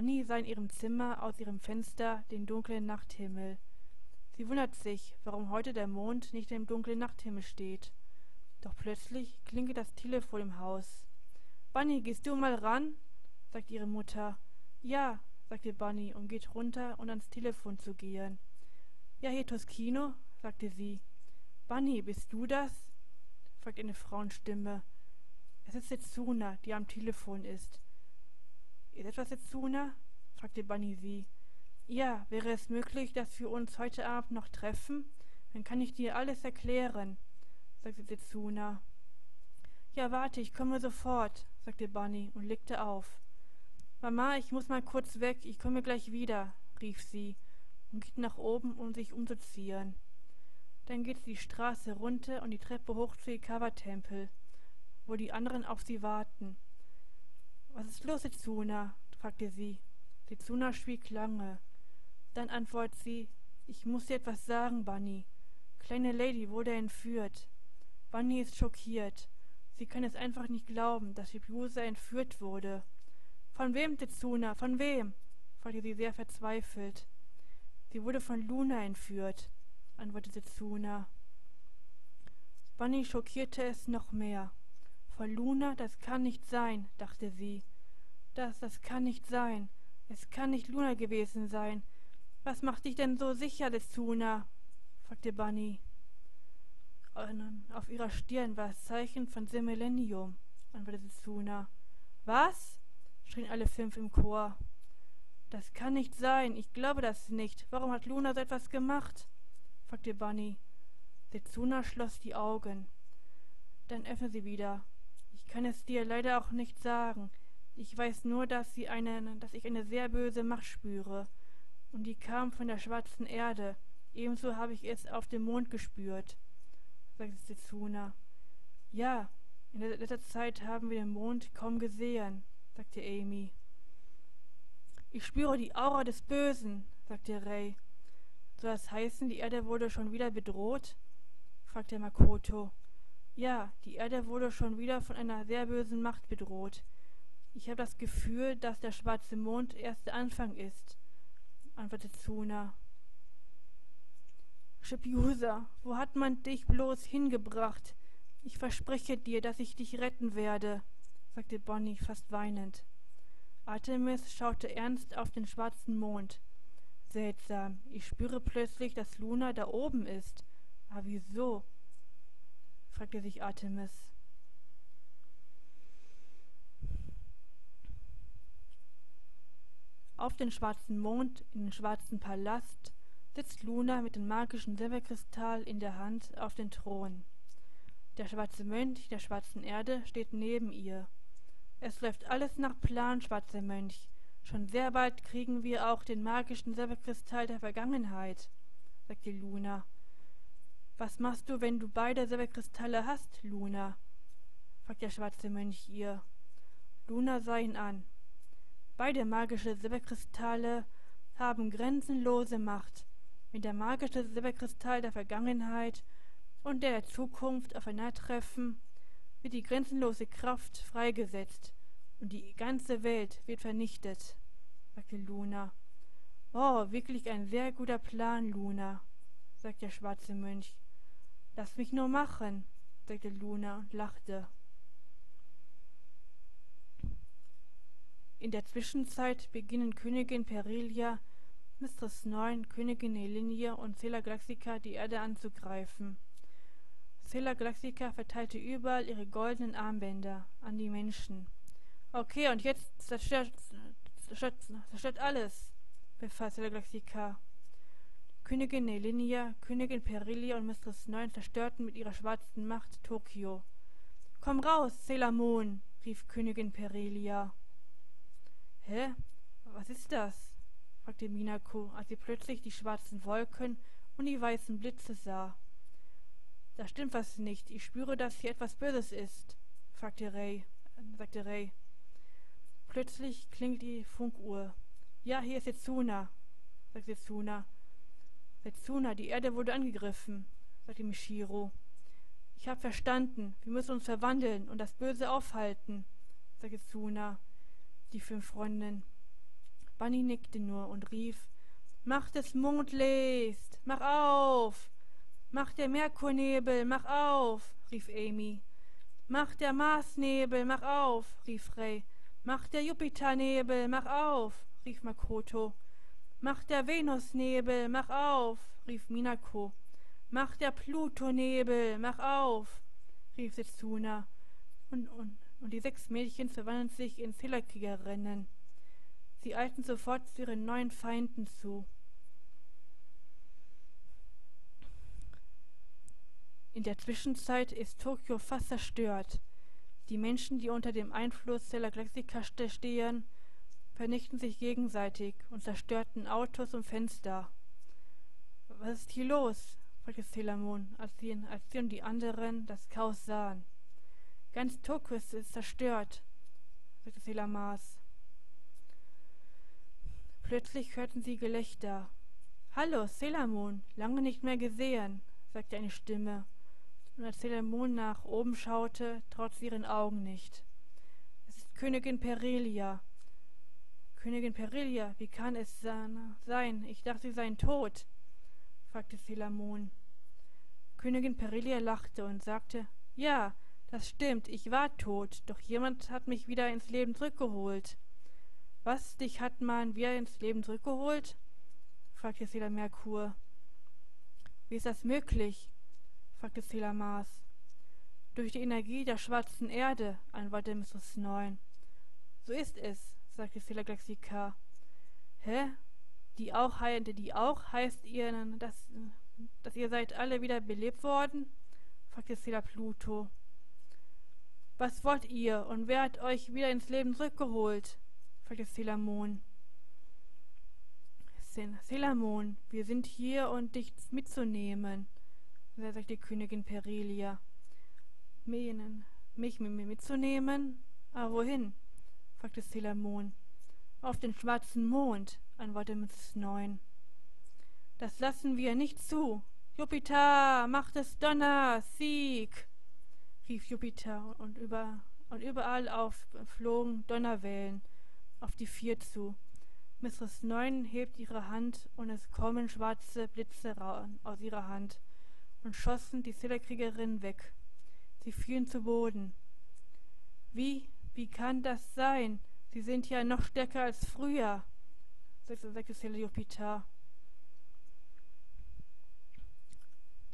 Bunny sah in ihrem Zimmer aus ihrem Fenster den dunklen Nachthimmel. Sie wundert sich, warum heute der Mond nicht im dunklen Nachthimmel steht. Doch plötzlich klingelt das Telefon im Haus. Bunny, gehst du mal ran? sagt ihre Mutter. Ja, sagte Bunny und geht runter, um ans Telefon zu gehen. Ja, hier Toskino, sagte sie. Bunny, bist du das? fragt eine Frauenstimme. Es ist Setsuna, die am Telefon ist. Ist etwas Setsuna? fragte Bunny sie. Ja, wäre es möglich, dass wir uns heute Abend noch treffen? Dann kann ich dir alles erklären, sagte Setsuna. Ja, warte, ich komme sofort, sagte Bunny und legte auf. Mama, ich muss mal kurz weg, ich komme gleich wieder, rief sie und geht nach oben, um sich umzuziehen. Dann geht sie die Straße runter und die Treppe hoch zu Ikawa-Tempel, wo die anderen auf sie warten. Was ist los, Setsuna? fragte sie. Setsuna schwieg lange. Dann antwortet sie, ich muss dir etwas sagen, Bunny. Kleine Lady wurde entführt. Bunny ist schockiert. Sie kann es einfach nicht glauben, dass Shibusa entführt wurde. Von wem, Tetsuna? Von wem? fragte sie sehr verzweifelt. Sie wurde von Luna entführt, antwortete Tsuna. Bunny schockierte es noch mehr. Von Luna, das kann nicht sein, dachte sie. Das, das kann nicht sein. Es kann nicht Luna gewesen sein. Was macht dich denn so sicher, Tsuna? fragte Bunny. Auf ihrer Stirn war das Zeichen von Semilenium, antwortete Tsuna. Was? schrien alle fünf im Chor. Das kann nicht sein, ich glaube das nicht. Warum hat Luna so etwas gemacht? fragte Bunny. Setsuna schloss die Augen. Dann öffne sie wieder. Ich kann es dir leider auch nicht sagen. Ich weiß nur, dass sie eine, dass ich eine sehr böse Macht spüre. Und die kam von der schwarzen Erde. Ebenso habe ich es auf dem Mond gespürt, sagte Setsuna. Ja, in letzter Zeit haben wir den Mond kaum gesehen sagte Amy. Ich spüre die Aura des Bösen, sagte Ray. Soll das heißen, die Erde wurde schon wieder bedroht? fragte Makoto. Ja, die Erde wurde schon wieder von einer sehr bösen Macht bedroht. Ich habe das Gefühl, dass der schwarze Mond erst der Anfang ist, antwortete Tsuna. Shibusa, wo hat man dich bloß hingebracht? Ich verspreche dir, dass ich dich retten werde sagte Bonnie fast weinend. Artemis schaute ernst auf den schwarzen Mond. Seltsam, ich spüre plötzlich, dass Luna da oben ist. Aber wieso? Fragte sich Artemis. Auf den schwarzen Mond, in den schwarzen Palast, sitzt Luna mit dem magischen Silberkristall in der Hand auf dem Thron. Der schwarze Mönch der schwarzen Erde steht neben ihr es läuft alles nach Plan, schwarzer Mönch. Schon sehr bald kriegen wir auch den magischen Silberkristall der Vergangenheit, sagte Luna. Was machst du, wenn du beide Silberkristalle hast, Luna? fragte der schwarze Mönch ihr. Luna sah ihn an. Beide magische Silberkristalle haben grenzenlose Macht. Wenn der magische Silberkristall der Vergangenheit und der Zukunft aufeinandertreffen, wird die grenzenlose Kraft freigesetzt und die ganze Welt wird vernichtet, sagte Luna. Oh, wirklich ein sehr guter Plan, Luna, sagte der schwarze Mönch. Lass mich nur machen, sagte Luna und lachte. In der Zwischenzeit beginnen Königin Perilia, Mistress Neun, Königin Helinie und Cela Galaxica die Erde anzugreifen. Cela Galaxica verteilte überall ihre goldenen Armbänder an die Menschen. Okay, und jetzt zerstört, zerstört, zerstört alles, befahl Cela Galaxica. Königin Nelinia, Königin Perilia und Mistress Neun zerstörten mit ihrer schwarzen Macht Tokio. Komm raus, Sailor Moon, rief Königin Perilia. Hä? Was ist das? fragte Minako, als sie plötzlich die schwarzen Wolken und die weißen Blitze sah. Da stimmt was nicht. Ich spüre, dass hier etwas Böses ist, fragte Ray, äh, sagte Ray. Plötzlich klingt die Funkuhr. Ja, hier ist Setsuna, sagte Setsuna. Setsuna, die Erde wurde angegriffen, sagte Mishiro. Ich hab verstanden. Wir müssen uns verwandeln und das Böse aufhalten, sagte Suna. Die fünf Freundinnen. Bunny nickte nur und rief, Mach des Mondlicht, mach auf! Mach der Merkurnebel, mach auf! rief Amy. Mach der Marsnebel, mach auf! rief Ray. Mach der Jupiternebel, mach auf! rief Makoto. Mach der Venusnebel, mach auf! rief Minako. Mach der Plutonebel, mach auf! rief Setsuna. Und, und, und die sechs Mädchen verwandelten sich in Zählerkriegerinnen. Sie eilten sofort zu ihren neuen Feinden zu. In der Zwischenzeit ist Tokio fast zerstört. Die Menschen, die unter dem Einfluss der Galactica stehen, vernichten sich gegenseitig und zerstörten Autos und Fenster. Was ist hier los? fragte Sailor Moon, als sie, als sie und die anderen das Chaos sahen. Ganz Tokio ist zerstört, sagte Sailor Mars. Plötzlich hörten sie Gelächter. Hallo, Sailor Moon, lange nicht mehr gesehen, sagte eine Stimme. Und als Sailor Moon nach oben schaute, traute sie ihren Augen nicht. Es ist Königin Perelia. Königin Perelia, wie kann es sein? Ich dachte, sie seien tot, fragte Sailor Moon. Königin Perelia lachte und sagte, ja, das stimmt, ich war tot, doch jemand hat mich wieder ins Leben zurückgeholt. Was, dich hat man wieder ins Leben zurückgeholt? fragte Sailor Merkur. Wie ist das möglich? fragte Sailor Mars. Durch die Energie der schwarzen Erde, antwortete Mrs. Neun. So ist es, Sailor Galaxica. Hä? Die auch, die auch heißt ihr, dass, dass ihr seid alle wieder belebt worden? fragte Sailor Pluto. Was wollt ihr und wer hat euch wieder ins Leben zurückgeholt? fragte Selamon. Selamon, wir sind hier, um dich mitzunehmen, sagte die Königin Perilia. Menen, mich mit mir mitzunehmen? Aber wohin? Fragte Selamon. Auf den schwarzen Mond, antwortete Mrs. Neun. Das lassen wir nicht zu. Jupiter, Macht des Donners, Sieg! rief Jupiter und, über, und überall auf flogen Donnerwellen auf die vier zu. Mistress Neun hebt ihre Hand und es kommen schwarze Blitze aus ihrer Hand und schossen die Zillerkriegerin weg. Sie fielen zu Boden. Wie, wie kann das sein? Sie sind ja noch stärker als früher, sagte Seleopita.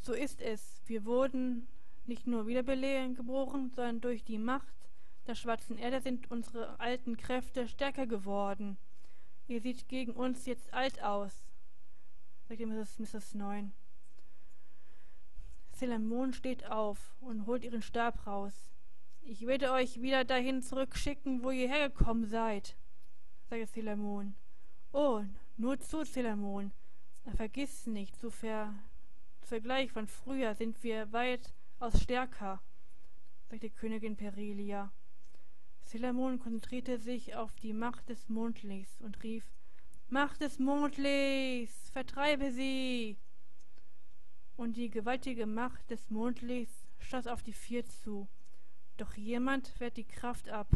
So ist es. Wir wurden nicht nur wiederbeleben geboren, sondern durch die Macht der schwarzen Erde sind unsere alten Kräfte stärker geworden. Ihr seht gegen uns jetzt alt aus, sagte Mrs. Mrs. Neun. Sailor steht auf und holt ihren Stab raus. Ich werde euch wieder dahin zurückschicken, wo ihr hergekommen seid, sagte Sailor Oh, nur zu, Sailor Vergiss nicht, zu ver Vergleich von früher sind wir weitaus stärker, sagte Königin Perilia. Sailor konzentrierte sich auf die Macht des Mondlichts und rief, Macht des Mondlichts, vertreibe sie! Und die gewaltige Macht des Mondlichts schoss auf die vier zu. Doch jemand wehrt die Kraft ab.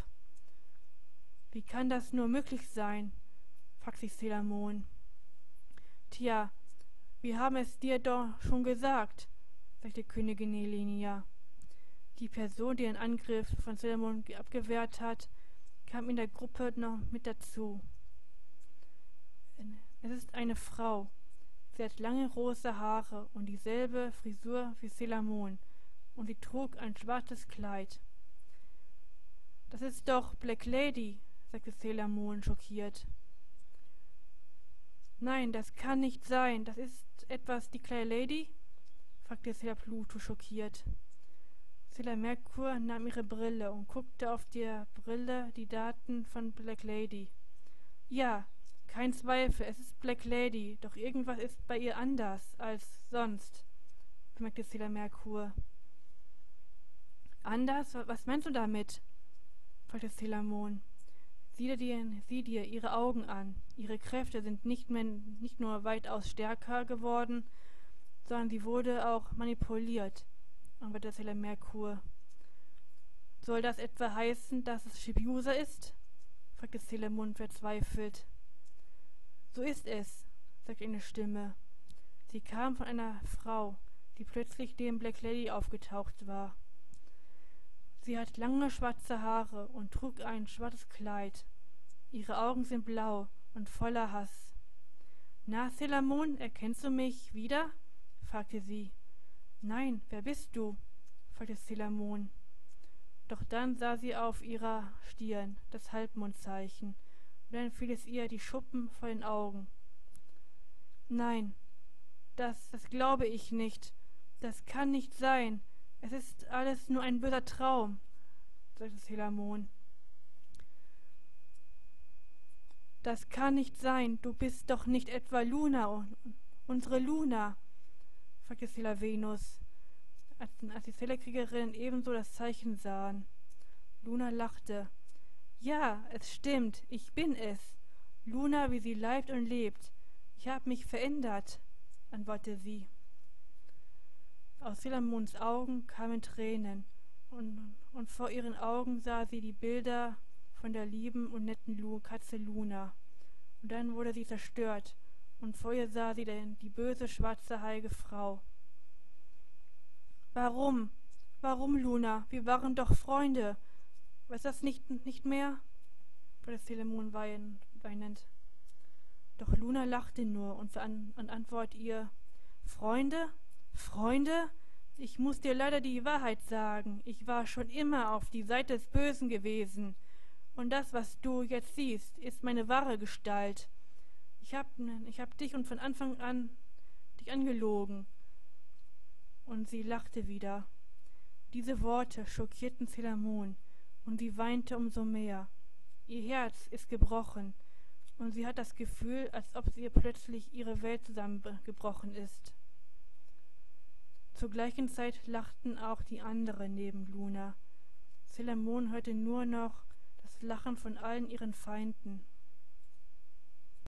Wie kann das nur möglich sein? fragte sich Sailor Tja, wir haben es dir doch schon gesagt, sagte Königin Elenia. Die Person, die den Angriff von Sailor abgewehrt hat, kam in der Gruppe noch mit dazu. Es ist eine Frau. Sie hat lange rosa Haare und dieselbe Frisur wie Sailor und sie trug ein schwarzes Kleid. Das ist doch Black Lady, sagte Sailor schockiert. Nein, das kann nicht sein. Das ist etwas die kleine Lady? fragte Sailor Pluto schockiert. Sailor Merkur nahm ihre Brille und guckte auf der Brille die Daten von Black Lady. Ja, kein Zweifel, es ist Black Lady, doch irgendwas ist bei ihr anders als sonst, bemerkte Sailor Merkur. Anders? Was meinst du damit? Sailor Moon. Sieh dir, sieh dir ihre Augen an. Ihre Kräfte sind nicht, mehr, nicht nur weitaus stärker geworden, sondern sie wurde auch manipuliert helle Merkur. Soll das etwa heißen, dass es Shibusa ist? fragte Sailor verzweifelt. So ist es, sagte eine Stimme. Sie kam von einer Frau, die plötzlich neben Black Lady aufgetaucht war. Sie hat lange schwarze Haare und trug ein schwarzes Kleid. Ihre Augen sind blau und voller Hass. Na, Selamon, erkennst du mich wieder? fragte sie. Nein, wer bist du? fragte Selamon. Doch dann sah sie auf ihrer Stirn das Halbmondzeichen, und dann fiel es ihr die Schuppen vor den Augen. Nein, das, das glaube ich nicht. Das kann nicht sein. Es ist alles nur ein böser Traum, sagte Selamon. Das kann nicht sein. Du bist doch nicht etwa Luna, unsere Luna, fragte Sela Venus, als, als die Zellerkriegerinnen ebenso das Zeichen sahen. Luna lachte. Ja, es stimmt, ich bin es. Luna, wie sie leibt und lebt. Ich habe mich verändert, antwortete sie. Aus Selamons Augen kamen Tränen, und, und vor ihren Augen sah sie die Bilder von der lieben und netten Lu Katze Luna. Und dann wurde sie zerstört, und vor ihr sah sie denn die böse schwarze heige Frau. Warum? Warum, Luna? Wir waren doch Freunde. Weiß das nicht, nicht mehr? fragte Selemon weinend. Doch Luna lachte nur und antwortete ihr, Freunde? Freunde, ich muss dir leider die Wahrheit sagen. Ich war schon immer auf die Seite des Bösen gewesen. Und das, was du jetzt siehst, ist meine wahre Gestalt. Ich hab, ich hab dich und von Anfang an dich angelogen. Und sie lachte wieder. Diese Worte schockierten Celamon, und sie weinte umso mehr. Ihr Herz ist gebrochen, und sie hat das Gefühl, als ob sie ihr plötzlich ihre Welt zusammengebrochen ist. Zur gleichen Zeit lachten auch die anderen neben Luna. Celamon hörte nur noch das Lachen von allen ihren Feinden.